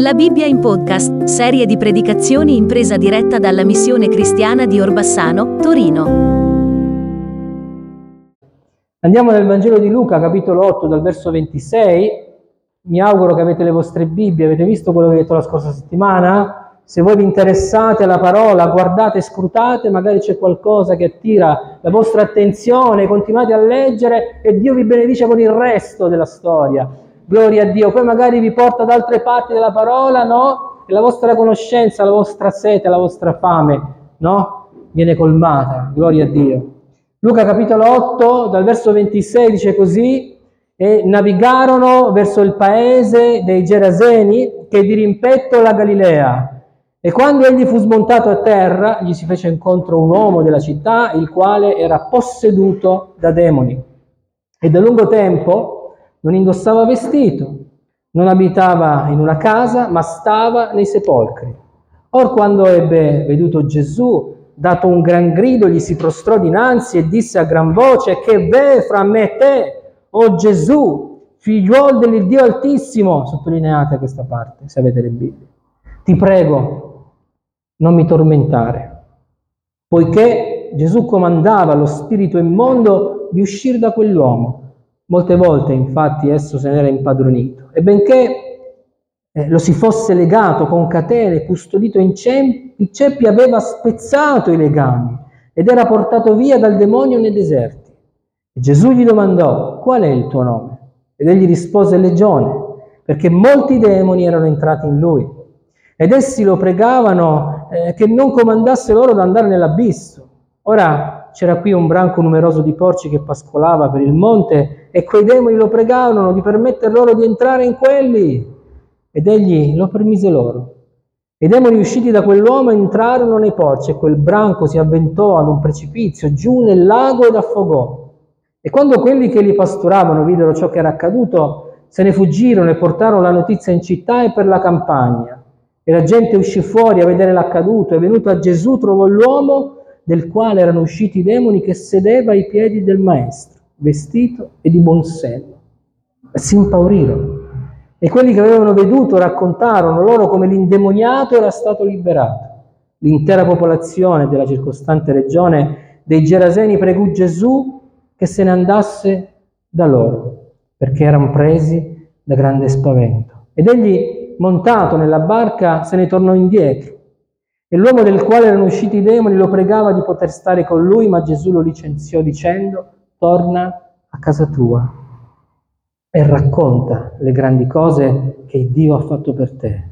La Bibbia in podcast, serie di predicazioni in presa diretta dalla missione cristiana di Orbassano, Torino. Andiamo nel Vangelo di Luca, capitolo 8, dal verso 26. Mi auguro che avete le vostre Bibbie, avete visto quello che ho detto la scorsa settimana? Se voi vi interessate alla parola, guardate, scrutate, magari c'è qualcosa che attira la vostra attenzione, continuate a leggere e Dio vi benedice con il resto della storia. Gloria a Dio. Poi magari vi porta ad altre parti della parola, no? E la vostra conoscenza, la vostra sete, la vostra fame, no? Viene colmata. Gloria a Dio. Luca capitolo 8, dal verso 26 dice così, e navigarono verso il paese dei Geraseni che di rimpetto la Galilea. E quando egli fu smontato a terra, gli si fece incontro un uomo della città, il quale era posseduto da demoni. E da lungo tempo non indossava vestito, non abitava in una casa, ma stava nei sepolcri. Or quando ebbe veduto Gesù, dato un gran grido, gli si prostrò dinanzi e disse a gran voce, che ve fra me e te, o Gesù, figliuolo dell'Iddio Altissimo, sottolineate questa parte, se avete le Bibbie. Ti prego, non mi tormentare, poiché Gesù comandava allo spirito immondo di uscire da quell'uomo Molte volte infatti esso se n'era impadronito e benché eh, lo si fosse legato con catene, custodito in ceppi, ceppi aveva spezzato i legami ed era portato via dal demonio nei deserti. E Gesù gli domandò, qual è il tuo nome? Ed egli rispose, Legione, perché molti demoni erano entrati in lui. Ed essi lo pregavano eh, che non comandasse loro ad andare nell'abisso. Ora, c'era qui un branco numeroso di porci che pascolava per il monte e quei demoni lo pregavano di permettere loro di entrare in quelli. Ed egli lo permise loro. I demoni usciti da quell'uomo entrarono nei porci e quel branco si avventò ad un precipizio giù nel lago ed affogò. E quando quelli che li pasturavano videro ciò che era accaduto, se ne fuggirono e portarono la notizia in città e per la campagna. E la gente uscì fuori a vedere l'accaduto e venuto a Gesù trovò l'uomo del quale erano usciti i demoni, che sedeva ai piedi del maestro, vestito e di buon senno. Si impaurirono. E quelli che avevano veduto raccontarono loro come l'indemoniato era stato liberato. L'intera popolazione della circostante regione dei Geraseni pregò Gesù che se ne andasse da loro, perché erano presi da grande spavento. Ed egli, montato nella barca, se ne tornò indietro e l'uomo del quale erano usciti i demoni lo pregava di poter stare con lui, ma Gesù lo licenziò dicendo, torna a casa tua e racconta le grandi cose che Dio ha fatto per te.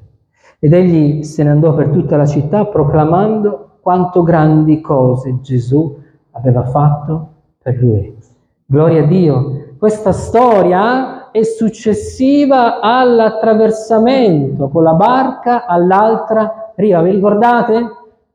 Ed egli se ne andò per tutta la città proclamando quanto grandi cose Gesù aveva fatto per lui. Gloria a Dio. Questa storia è successiva all'attraversamento con la barca all'altra riva. Vi ricordate?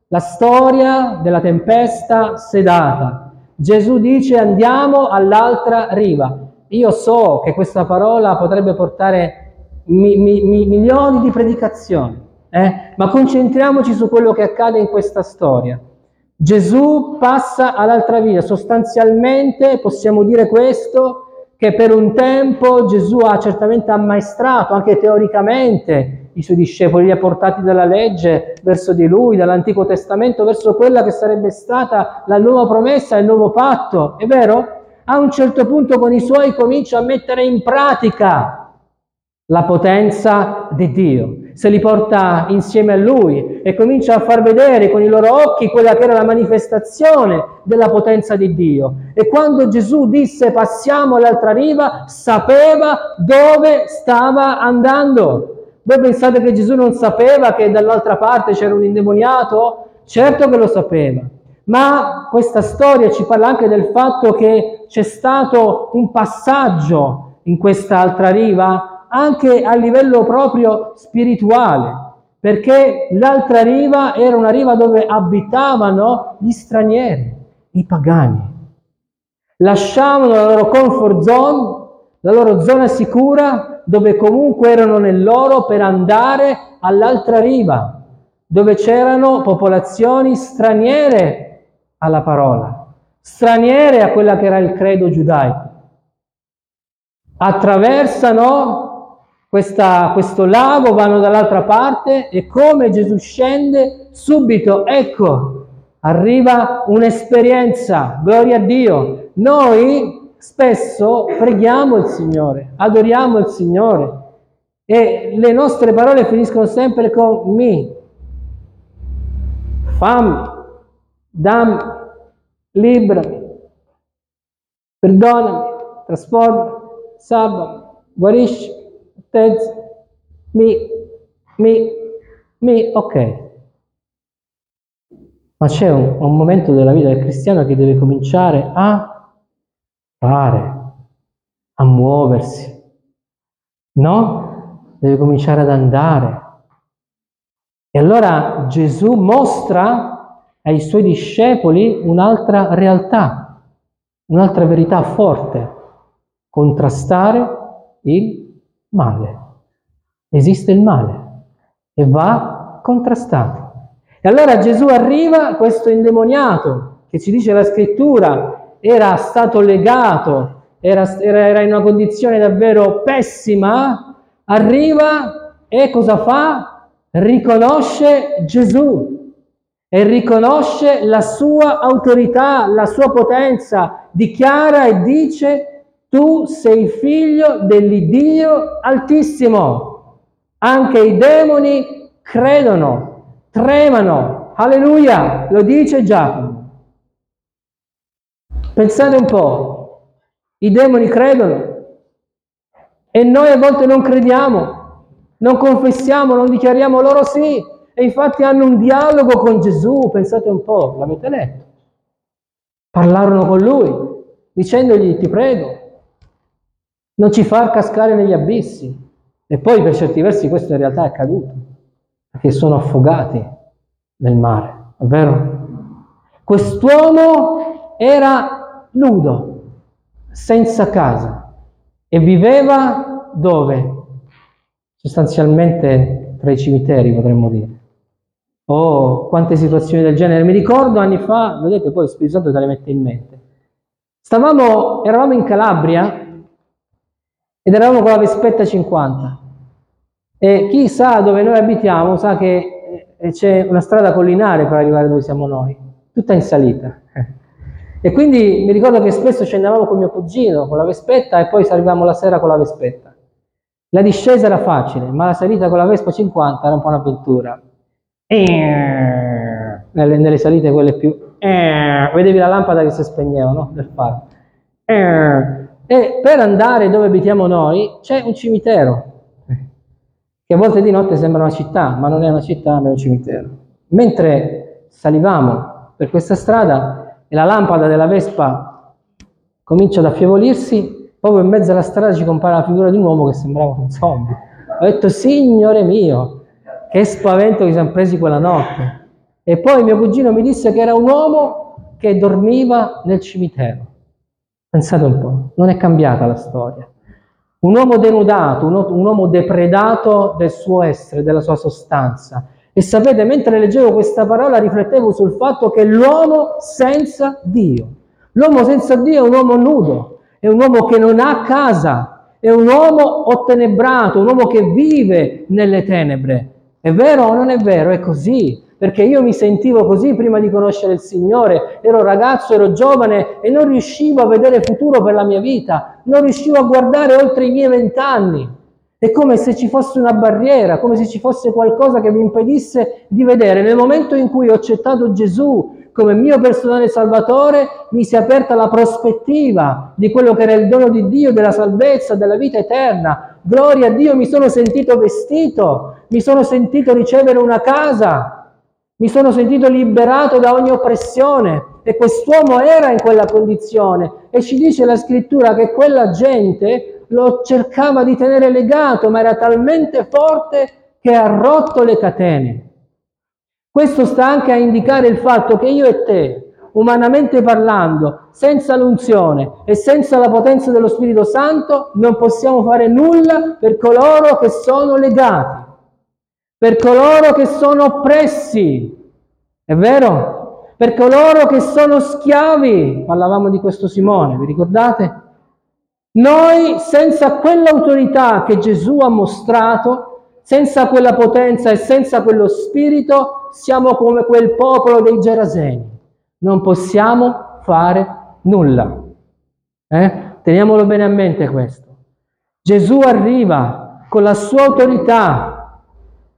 La storia della tempesta sedata. Gesù dice andiamo all'altra riva. Io so che questa parola potrebbe portare mi, mi, mi, milioni di predicazioni, eh? ma concentriamoci su quello che accade in questa storia. Gesù passa all'altra via, sostanzialmente possiamo dire questo, che per un tempo Gesù ha certamente ammaestrato, anche teoricamente, i suoi discepoli, li ha portati dalla legge verso di lui, dall'Antico Testamento verso quella che sarebbe stata la nuova promessa, il nuovo patto. È vero? A un certo punto con i suoi comincia a mettere in pratica la potenza di Dio. Se li porta insieme a lui e comincia a far vedere con i loro occhi quella che era la manifestazione della potenza di Dio. E quando Gesù disse passiamo all'altra riva, sapeva dove stava andando. Voi pensate che Gesù non sapeva che dall'altra parte c'era un indemoniato? Certo che lo sapeva. Ma questa storia ci parla anche del fatto che c'è stato un passaggio in questa altra riva, anche a livello proprio spirituale, perché l'altra riva era una riva dove abitavano gli stranieri, i pagani. Lasciavano la loro comfort zone, la loro zona sicura dove comunque erano nell'oro per andare all'altra riva, dove c'erano popolazioni straniere alla parola, straniere a quella che era il credo giudaico. Attraversano questa, questo lago, vanno dall'altra parte e come Gesù scende, subito, ecco, arriva un'esperienza, gloria a Dio. Noi spesso preghiamo il Signore, adoriamo il Signore e le nostre parole finiscono sempre con mi, fammi, dammi, librami, perdonami, trasformami, salvami, guarisci, tezzi, mi, mi, mi, ok. Ma c'è un, un momento della vita del cristiano che deve cominciare a fare, a muoversi, no? Deve cominciare ad andare. E allora Gesù mostra ai suoi discepoli un'altra realtà, un'altra verità forte, contrastare il male. Esiste il male e va contrastato. E allora Gesù arriva, questo indemoniato, che ci dice la scrittura, era stato legato, era, era in una condizione davvero pessima, arriva e cosa fa? Riconosce Gesù e riconosce la sua autorità, la sua potenza, dichiara e dice tu sei figlio dell'Iddio Altissimo. Anche i demoni credono tremano. Alleluia, lo dice Giacomo. Pensate un po', i demoni credono e noi a volte non crediamo, non confessiamo, non dichiariamo loro sì e infatti hanno un dialogo con Gesù, pensate un po', l'avete letto. Parlarono con lui dicendogli ti prego, non ci far cascare negli abissi. E poi per certi versi questo in realtà è accaduto che sono affogati nel mare, è vero? Quest'uomo era nudo, senza casa e viveva dove? Sostanzialmente tra i cimiteri, potremmo dire. Oh, quante situazioni del genere. Mi ricordo anni fa, vedete, poi lo Spirito Santo te le mette in mente. Stavamo, eravamo in Calabria ed eravamo con la Vespetta 50 e chi sa dove noi abitiamo sa che eh, c'è una strada collinare per arrivare dove siamo noi, tutta in salita. E quindi mi ricordo che spesso scendevamo con mio cugino, con la Vespetta, e poi arrivavamo la sera con la Vespetta. La discesa era facile, ma la salita con la Vespa 50 era un po' un'avventura. Nelle, nelle, salite quelle più... Vedevi la lampada che si spegneva, no? Del faro. E per andare dove abitiamo noi c'è un cimitero che a volte di notte sembra una città, ma non è una città, ma è un cimitero. Mentre salivamo per questa strada e la lampada della Vespa comincia ad affievolirsi, proprio in mezzo alla strada ci compare la figura di un uomo che sembrava un zombie. Ho detto, Signore mio, che spavento che siamo presi quella notte. E poi mio cugino mi disse che era un uomo che dormiva nel cimitero. Pensate un po', non è cambiata la storia. Un uomo denudato, un, uomo depredato del suo essere, della sua sostanza. E sapete, mentre leggevo questa parola riflettevo sul fatto che l'uomo senza Dio, l'uomo senza Dio è un uomo nudo, è un uomo che non ha casa, è un uomo ottenebrato, un uomo che vive nelle tenebre. È vero o non è vero? È così perché io mi sentivo così prima di conoscere il Signore, ero ragazzo, ero giovane e non riuscivo a vedere futuro per la mia vita, non riuscivo a guardare oltre i miei vent'anni. È come se ci fosse una barriera, come se ci fosse qualcosa che mi impedisse di vedere. Nel momento in cui ho accettato Gesù come mio personale salvatore, mi si è aperta la prospettiva di quello che era il dono di Dio, della salvezza, della vita eterna. Gloria a Dio, mi sono sentito vestito, mi sono sentito ricevere una casa, mi sono sentito liberato da ogni oppressione e quest'uomo era in quella condizione e ci dice la scrittura che quella gente lo cercava di tenere legato, ma era talmente forte che ha rotto le catene. Questo sta anche a indicare il fatto che io e te, umanamente parlando, senza l'unzione e senza la potenza dello Spirito Santo, non possiamo fare nulla per coloro che sono legati per coloro che sono oppressi, è vero? Per coloro che sono schiavi, parlavamo di questo Simone, vi ricordate? Noi senza quell'autorità che Gesù ha mostrato, senza quella potenza e senza quello spirito, siamo come quel popolo dei Geraseni. Non possiamo fare nulla. Eh? Teniamolo bene a mente questo. Gesù arriva con la sua autorità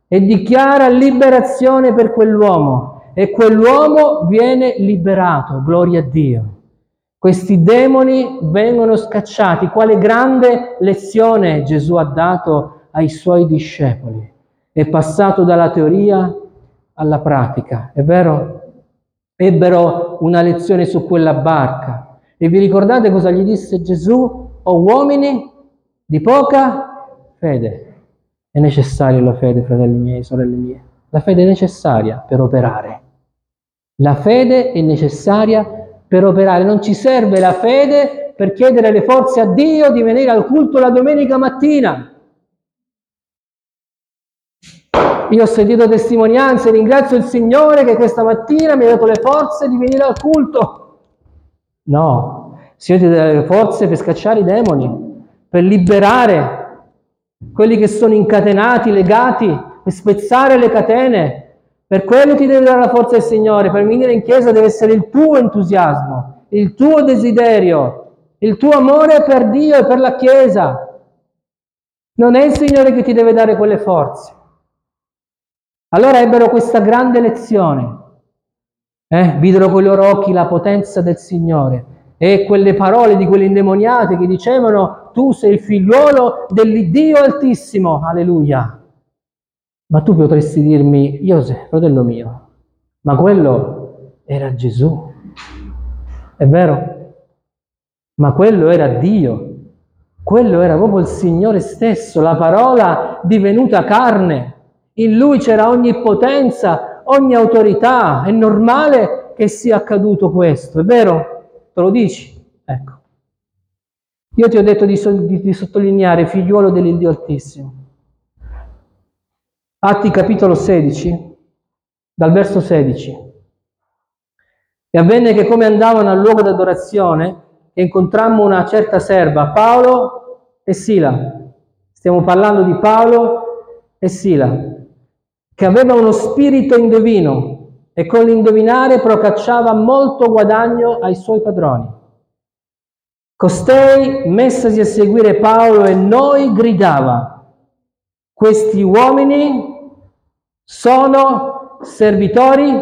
e dichiara liberazione per quell'uomo e quell'uomo viene liberato, gloria a Dio. Questi demoni vengono scacciati. Quale grande lezione Gesù ha dato ai suoi discepoli. È passato dalla teoria alla pratica, è vero? Ebbero una lezione su quella barca. E vi ricordate cosa gli disse Gesù? O uomini di poca fede. È necessaria la fede, fratelli miei, sorelle mie. La fede è necessaria per operare. La fede è necessaria per operare. Non ci serve la fede per chiedere le forze a Dio di venire al culto la domenica mattina. Io ho sentito testimonianze, ringrazio il Signore che questa mattina mi ha dato le forze di venire al culto. No, il Signore ti dà le forze per scacciare i demoni, per liberare quelli che sono incatenati, legati, per spezzare le catene. Per quello ti deve dare la forza il Signore, per venire in chiesa deve essere il tuo entusiasmo, il tuo desiderio, il tuo amore per Dio e per la Chiesa. Non è il Signore che ti deve dare quelle forze. Allora ebbero questa grande lezione. Eh? Videro con i loro occhi la potenza del Signore e quelle parole di quelle indemoniate che dicevano tu sei il figliuolo dell'Iddio Altissimo, alleluia. Ma tu potresti dirmi, Iose, fratello mio, ma quello era Gesù, è vero? Ma quello era Dio, quello era proprio il Signore stesso, la parola divenuta carne. In lui c'era ogni potenza, ogni autorità. È normale che sia accaduto questo, è vero? Te lo dici? Ecco. Io ti ho detto di, di, di sottolineare figliuolo dell'Iddio Altissimo. Atti capitolo 16, dal verso 16. E avvenne che come andavano al luogo d'adorazione, incontrammo una certa serva, Paolo e Sila. Stiamo parlando di Paolo e Sila che aveva uno spirito indovino e con l'indovinare procacciava molto guadagno ai suoi padroni. Costei, messasi a seguire Paolo e noi, gridava, questi uomini sono servitori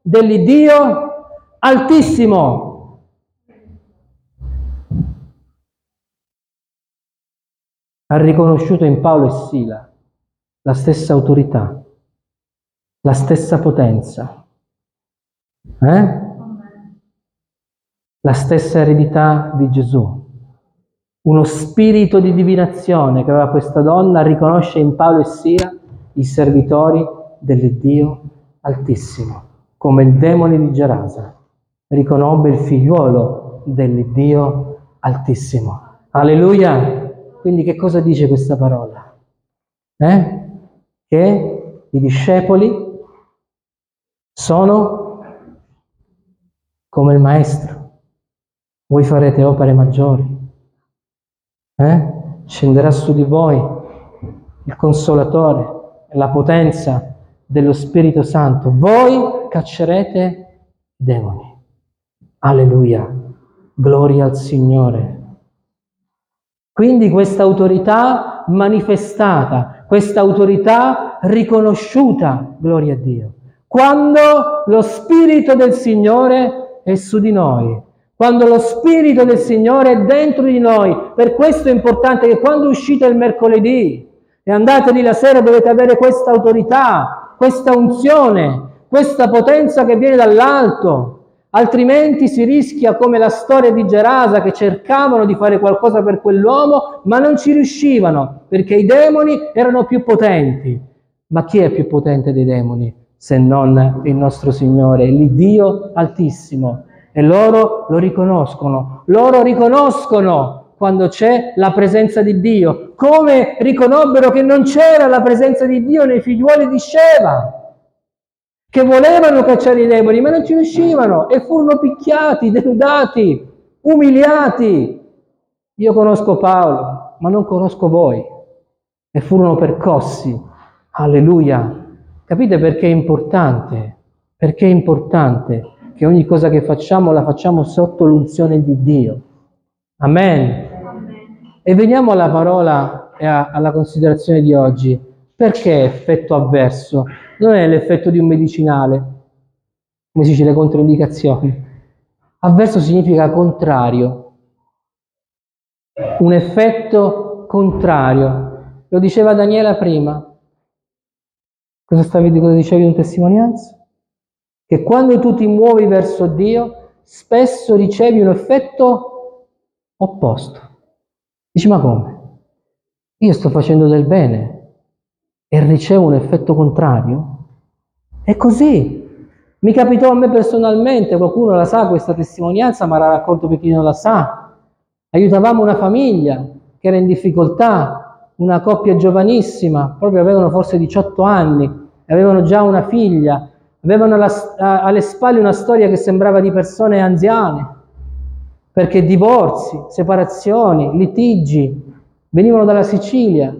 dell'Iddio Altissimo. Ha riconosciuto in Paolo e Sila la stessa autorità la stessa potenza, eh? la stessa eredità di Gesù. Uno spirito di divinazione che aveva questa donna riconosce in Paolo e Sia i servitori dell'Iddio Altissimo, come il demone di Gerasa riconobbe il figliuolo dell'Iddio Altissimo. Alleluia! Quindi che cosa dice questa parola? Eh? Che i discepoli sono come il Maestro. Voi farete opere maggiori. Eh? Scenderà su di voi il Consolatore la potenza dello Spirito Santo. Voi caccerete demoni. Alleluia. Gloria al Signore. Quindi questa autorità manifestata, questa autorità riconosciuta, gloria a Dio quando lo Spirito del Signore è su di noi, quando lo Spirito del Signore è dentro di noi. Per questo è importante che quando uscite il mercoledì e andate lì la sera dovete avere questa autorità, questa unzione, questa potenza che viene dall'alto. Altrimenti si rischia come la storia di Gerasa che cercavano di fare qualcosa per quell'uomo, ma non ci riuscivano perché i demoni erano più potenti. Ma chi è più potente dei demoni? se non il nostro Signore, l'Iddio Altissimo. E loro lo riconoscono, loro riconoscono quando c'è la presenza di Dio, come riconobbero che non c'era la presenza di Dio nei figliuoli di Sheva, che volevano cacciare i demoni, ma non ci riuscivano e furono picchiati, denudati, umiliati. Io conosco Paolo, ma non conosco voi. E furono percossi. Alleluia. Capite perché è importante? Perché è importante che ogni cosa che facciamo la facciamo sotto l'unzione di Dio. Amen. E veniamo alla parola e alla considerazione di oggi. Perché effetto avverso? Non è l'effetto di un medicinale, come si dice le controindicazioni. Avverso significa contrario, un effetto contrario. Lo diceva Daniela prima. Cosa, stavi, cosa dicevi in testimonianza? Che quando tu ti muovi verso Dio, spesso ricevi un effetto opposto. Dici, ma come? Io sto facendo del bene e ricevo un effetto contrario? È così. Mi capitò a me personalmente, qualcuno la sa questa testimonianza, ma la racconto per chi non la sa. Aiutavamo una famiglia che era in difficoltà, una coppia giovanissima, proprio avevano forse 18 anni, avevano già una figlia, avevano alla, alle spalle una storia che sembrava di persone anziane, perché divorzi, separazioni, litigi, venivano dalla Sicilia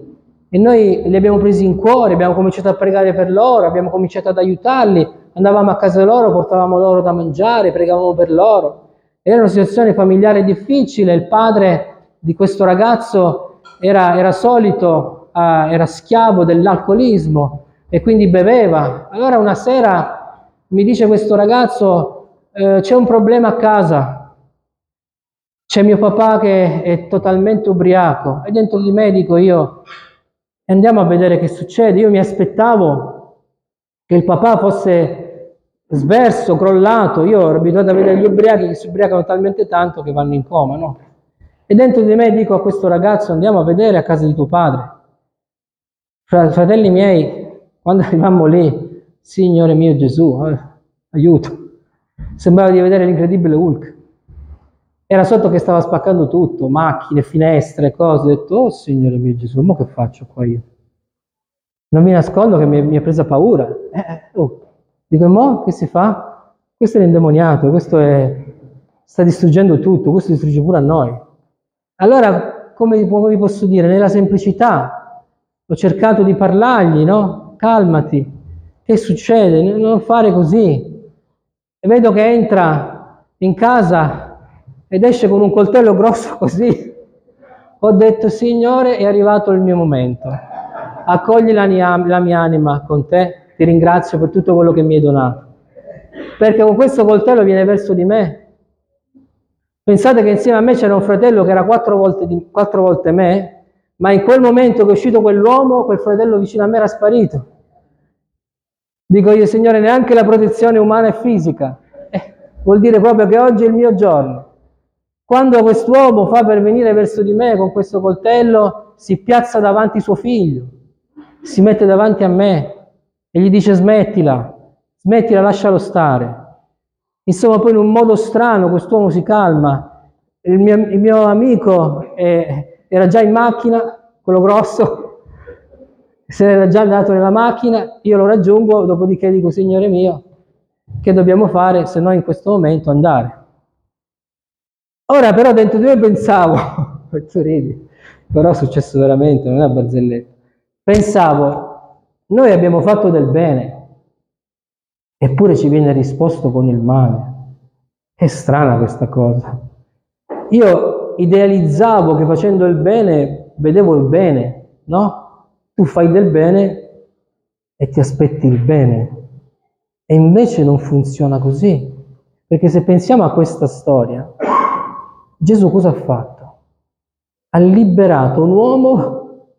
e noi li abbiamo presi in cuore, abbiamo cominciato a pregare per loro, abbiamo cominciato ad aiutarli, andavamo a casa loro, portavamo loro da mangiare, pregavamo per loro. Era una situazione familiare difficile, il padre di questo ragazzo era, era solito, uh, era schiavo dell'alcolismo e quindi beveva. Allora una sera mi dice questo ragazzo, eh, c'è un problema a casa, c'è mio papà che è totalmente ubriaco e dentro di me dico io, andiamo a vedere che succede. Io mi aspettavo che il papà fosse sverso, crollato. Io ero abituato a vedere gli ubriachi che si ubriacano talmente tanto che vanno in coma, no? E dentro di me dico a questo ragazzo, andiamo a vedere a casa di tuo padre. Fratelli miei, quando arrivammo lì, Signore mio Gesù, eh, aiuto. Sembrava di vedere l'incredibile Hulk. Era sotto che stava spaccando tutto, macchine, finestre, cose. Ho detto, oh Signore mio Gesù, ma che faccio qua io? Non mi nascondo che mi, mi è presa paura. Eh, eh, oh. Dico, mo che si fa? Questo è l'indemoniato, questo è, sta distruggendo tutto, questo distrugge pure a noi. Allora, come vi posso dire, nella semplicità ho cercato di parlargli, no? Calmati, che succede? Non fare così. E vedo che entra in casa ed esce con un coltello grosso così. Ho detto, Signore, è arrivato il mio momento accogli la mia, la mia anima con te, ti ringrazio per tutto quello che mi hai donato. Perché con questo coltello viene verso di me. Pensate che insieme a me c'era un fratello che era quattro volte, di, quattro volte me, ma in quel momento che è uscito quell'uomo, quel fratello vicino a me era sparito. Dico io, Signore, neanche la protezione umana e fisica. Eh, vuol dire proprio che oggi è il mio giorno. Quando quest'uomo fa per venire verso di me con questo coltello, si piazza davanti suo figlio si mette davanti a me e gli dice smettila, smettila, lascialo stare. Insomma, poi in un modo strano quest'uomo si calma. Il mio, il mio amico eh, era già in macchina, quello grosso, se era già andato nella macchina, io lo raggiungo, dopodiché dico, Signore mio, che dobbiamo fare se no in questo momento andare? Ora però dentro di me pensavo, ridi, però è successo veramente, non è una barzelletta Pensavo, noi abbiamo fatto del bene, eppure ci viene risposto con il male. È strana questa cosa. Io idealizzavo che facendo il bene vedevo il bene, no? Tu fai del bene e ti aspetti il bene. E invece non funziona così. Perché se pensiamo a questa storia, Gesù cosa ha fatto? Ha liberato un uomo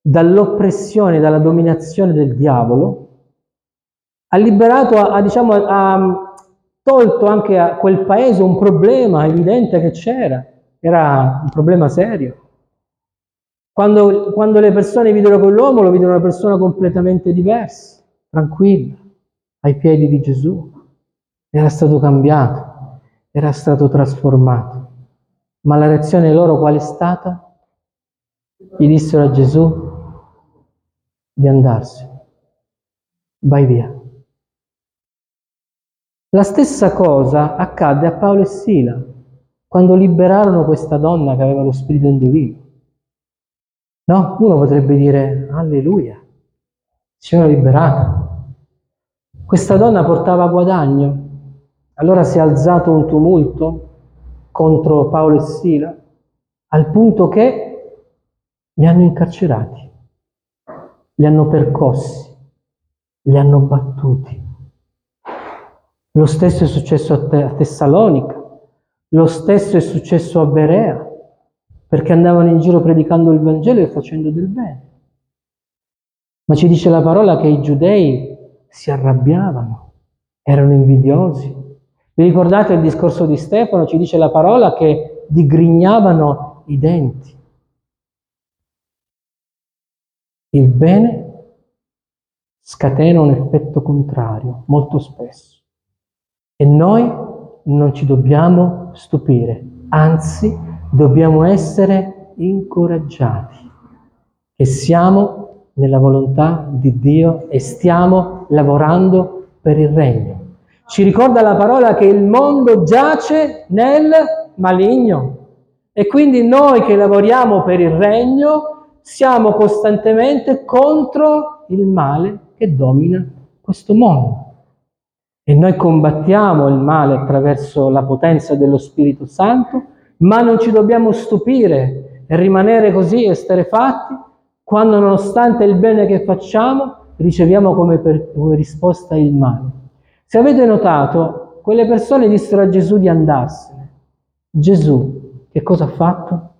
dall'oppressione, dalla dominazione del diavolo, ha liberato, ha, diciamo, ha tolto anche a quel paese un problema evidente che c'era, era un problema serio. Quando, quando le persone videro quell'uomo, lo videro una persona completamente diversa, tranquilla, ai piedi di Gesù. Era stato cambiato, era stato trasformato. Ma la reazione loro qual è stata? Gli dissero a Gesù, di andarsene. Vai via. La stessa cosa accadde a Paolo e Sila quando liberarono questa donna che aveva lo spirito indovino. No? Uno potrebbe dire, alleluia, si era liberata. Questa donna portava guadagno, allora si è alzato un tumulto contro Paolo e Sila, al punto che li hanno incarcerati, li hanno percossi, li hanno battuti. Lo stesso è successo a, Te- a Tessalonica, lo stesso è successo a Berea, perché andavano in giro predicando il Vangelo e facendo del bene. Ma ci dice la parola che i giudei si arrabbiavano, erano invidiosi. Vi ricordate il discorso di Stefano? Ci dice la parola che digrignavano i denti. Il bene scatena un effetto contrario molto spesso e noi non ci dobbiamo stupire, anzi dobbiamo essere incoraggiati che siamo nella volontà di Dio e stiamo lavorando per il regno. Ci ricorda la parola che il mondo giace nel maligno e quindi noi che lavoriamo per il regno siamo costantemente contro il male che domina questo mondo. E noi combattiamo il male attraverso la potenza dello Spirito Santo, ma non ci dobbiamo stupire e rimanere così esterefatti quando nonostante il bene che facciamo riceviamo come, per, come risposta il male. Se avete notato, quelle persone dissero a Gesù di andarsene. Gesù che cosa ha fatto?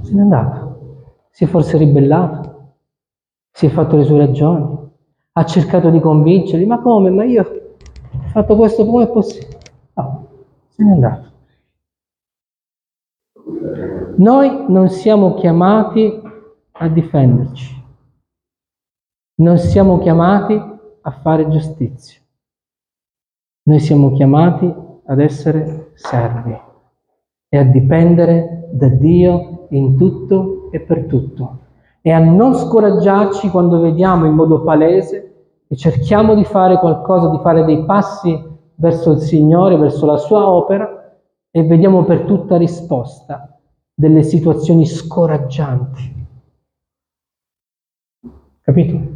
Se n'è andato. Si è forse ribellato, si è fatto le sue ragioni, ha cercato di convincerli, ma come? Ma io ho fatto questo, come è possibile? No, se n'è andato. Noi non siamo chiamati a difenderci, non siamo chiamati a fare giustizia, noi siamo chiamati ad essere servi e a dipendere da Dio in tutto e per tutto e a non scoraggiarci quando vediamo in modo palese e cerchiamo di fare qualcosa, di fare dei passi verso il Signore, verso la sua opera e vediamo per tutta risposta delle situazioni scoraggianti. Capito?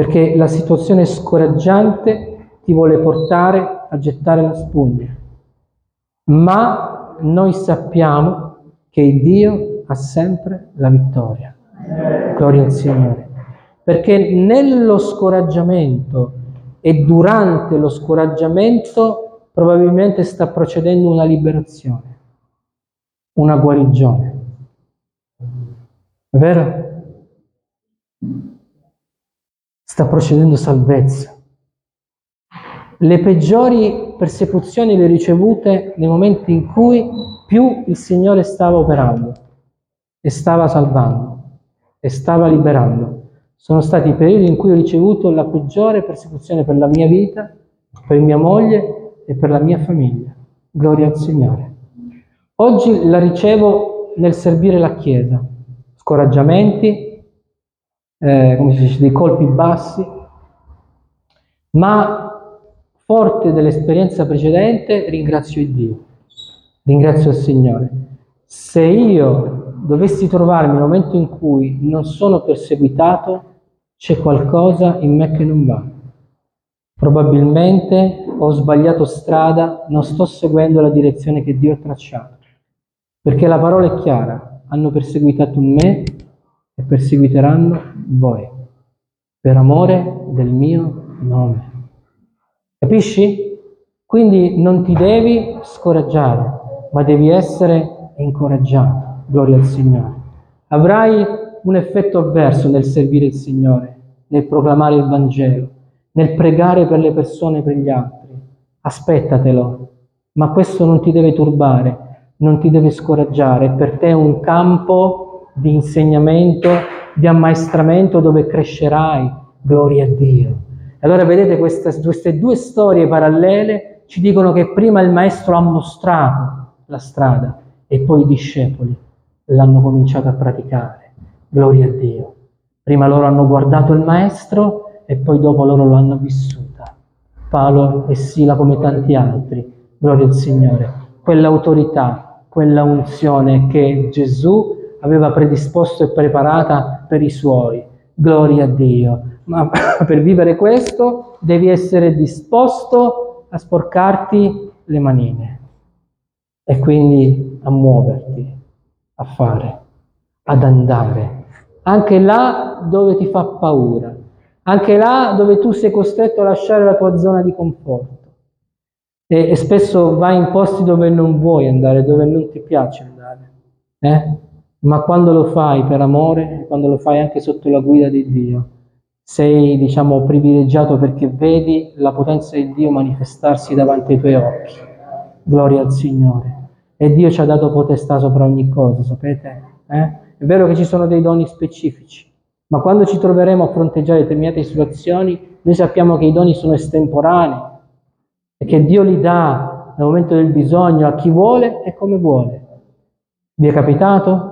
Perché la situazione scoraggiante ti vuole portare a gettare la spugna. Ma noi sappiamo che Dio ha sempre la vittoria. Gloria al Signore. Perché nello scoraggiamento e durante lo scoraggiamento probabilmente sta procedendo una liberazione, una guarigione. È vero? Sta procedendo salvezza. Le peggiori persecuzioni le ricevute nei momenti in cui più il Signore stava operando e stava salvando e stava liberando. Sono stati i periodi in cui ho ricevuto la peggiore persecuzione per la mia vita, per mia moglie e per la mia famiglia. Gloria al Signore. Oggi la ricevo nel servire la Chiesa. Scoraggiamenti, eh, come si dice, dei colpi bassi, ma forte dell'esperienza precedente ringrazio il Dio, ringrazio il Signore. Se io dovessi trovarmi nel momento in cui non sono perseguitato, c'è qualcosa in me che non va. Probabilmente ho sbagliato strada, non sto seguendo la direzione che Dio ha tracciato. Perché la parola è chiara, hanno perseguitato me e perseguiteranno voi, per amore del mio nome. Capisci? Quindi non ti devi scoraggiare, ma devi essere incoraggiato. Gloria al Signore. Avrai un effetto avverso nel servire il Signore, nel proclamare il Vangelo, nel pregare per le persone e per gli altri. Aspettatelo, ma questo non ti deve turbare, non ti deve scoraggiare, per te è un campo di insegnamento, di ammaestramento dove crescerai. Gloria a Dio. Allora vedete queste, queste due storie parallele ci dicono che prima il maestro ha mostrato la strada e poi i discepoli l'hanno cominciato a praticare. Gloria a Dio. Prima loro hanno guardato il Maestro e poi dopo loro l'hanno vissuta. Paolo e Sila come tanti altri. Gloria al Signore. Quell'autorità, quella unzione che Gesù aveva predisposto e preparata per i suoi. Gloria a Dio. Ma per vivere questo devi essere disposto a sporcarti le manine e quindi a muoverti, a fare, ad andare, anche là dove ti fa paura, anche là dove tu sei costretto a lasciare la tua zona di conforto. E, e spesso vai in posti dove non vuoi andare, dove non ti piace andare. Eh? Ma quando lo fai per amore, quando lo fai anche sotto la guida di Dio, sei, diciamo, privilegiato perché vedi la potenza di Dio manifestarsi davanti ai tuoi occhi. Gloria al Signore. E Dio ci ha dato potestà sopra ogni cosa, sapete? Eh? È vero che ci sono dei doni specifici, ma quando ci troveremo a fronteggiare determinate situazioni, noi sappiamo che i doni sono estemporanei e che Dio li dà nel momento del bisogno a chi vuole e come vuole. Vi è capitato?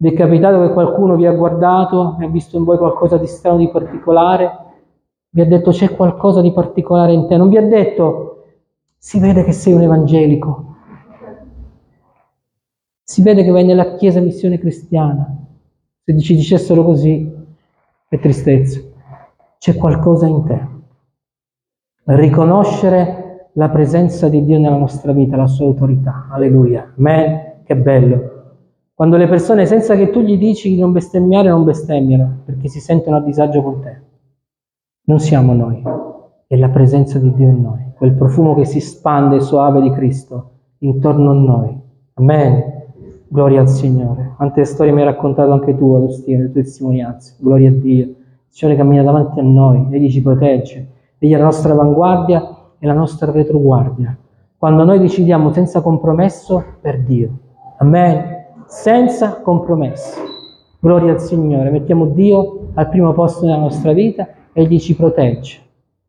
Vi è capitato che qualcuno vi ha guardato e ha visto in voi qualcosa di strano, di particolare? Vi ha detto c'è qualcosa di particolare in te? Non vi ha detto si vede che sei un evangelico, si vede che vai nella chiesa missione cristiana. Se ci dicessero così, che tristezza. C'è qualcosa in te. Riconoscere la presenza di Dio nella nostra vita, la sua autorità. Alleluia. Amen. Che bello. Quando le persone, senza che tu gli dici di non bestemmiare, non bestemmiano, perché si sentono a disagio con te. Non siamo noi, è la presenza di Dio in noi, quel profumo che si spande suave di Cristo intorno a noi. Amen. Gloria al Signore. Quante storie mi hai raccontato anche tu, Agostino, le tue testimonianze. Gloria a Dio. Il Signore cammina davanti a noi, Egli ci protegge. Egli è la nostra avanguardia e la nostra retroguardia. Quando noi decidiamo senza compromesso per Dio. Amen senza compromessi. Gloria al Signore, mettiamo Dio al primo posto nella nostra vita, e Egli ci protegge.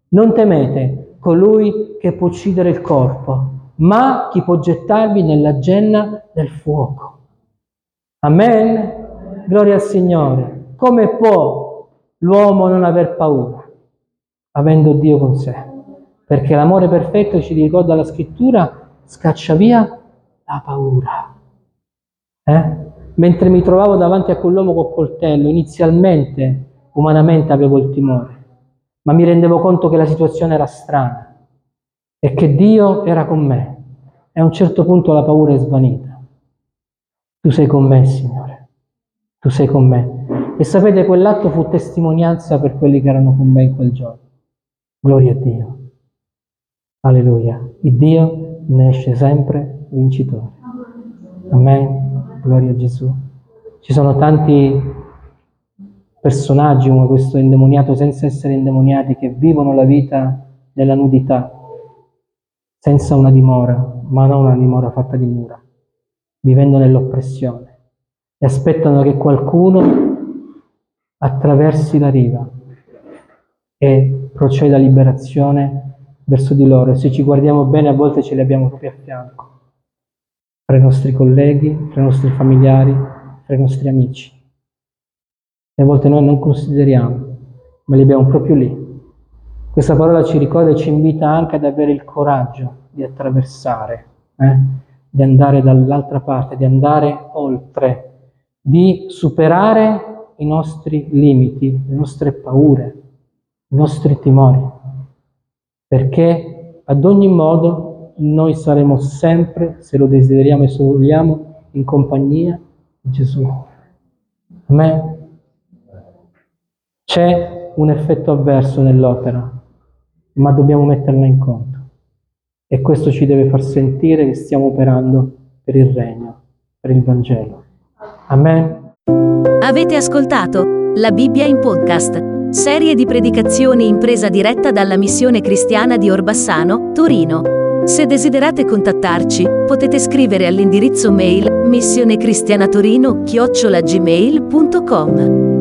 Non temete colui che può uccidere il corpo, ma chi può gettarvi nella genna del fuoco. Amen? Gloria al Signore. Come può l'uomo non aver paura, avendo Dio con sé? Perché l'amore perfetto, ci ricorda la scrittura, scaccia via la paura. Eh? Mentre mi trovavo davanti a quell'uomo col coltello, inizialmente, umanamente, avevo il timore, ma mi rendevo conto che la situazione era strana e che Dio era con me. E a un certo punto la paura è svanita. Tu sei con me, Signore. Tu sei con me. E sapete, quell'atto fu testimonianza per quelli che erano con me in quel giorno. Gloria a Dio. Alleluia. Il Dio ne esce sempre vincitore. Amen. Gloria a Gesù. Ci sono tanti personaggi come questo indemoniato senza essere indemoniati che vivono la vita nella nudità, senza una dimora, ma non una dimora fatta di mura, vivendo nell'oppressione e aspettano che qualcuno attraversi la riva e proceda a liberazione verso di loro. E se ci guardiamo bene a volte ce li abbiamo proprio a fianco fra i nostri colleghi, fra i nostri familiari, fra i nostri amici. E a volte noi non consideriamo, ma li abbiamo proprio lì. Questa parola ci ricorda e ci invita anche ad avere il coraggio di attraversare, eh? di andare dall'altra parte, di andare oltre, di superare i nostri limiti, le nostre paure, i nostri timori, perché ad ogni modo noi saremo sempre, se lo desideriamo e se lo vogliamo, in compagnia di Gesù. Amen. C'è un effetto avverso nell'opera, ma dobbiamo metterla in conto. E questo ci deve far sentire che stiamo operando per il regno, per il Vangelo. Amen. Avete ascoltato la Bibbia in podcast, serie di predicazioni in presa diretta dalla missione cristiana di Orbassano, Torino. Se desiderate contattarci, potete scrivere all'indirizzo mail missionecristianatorino-gmail.com.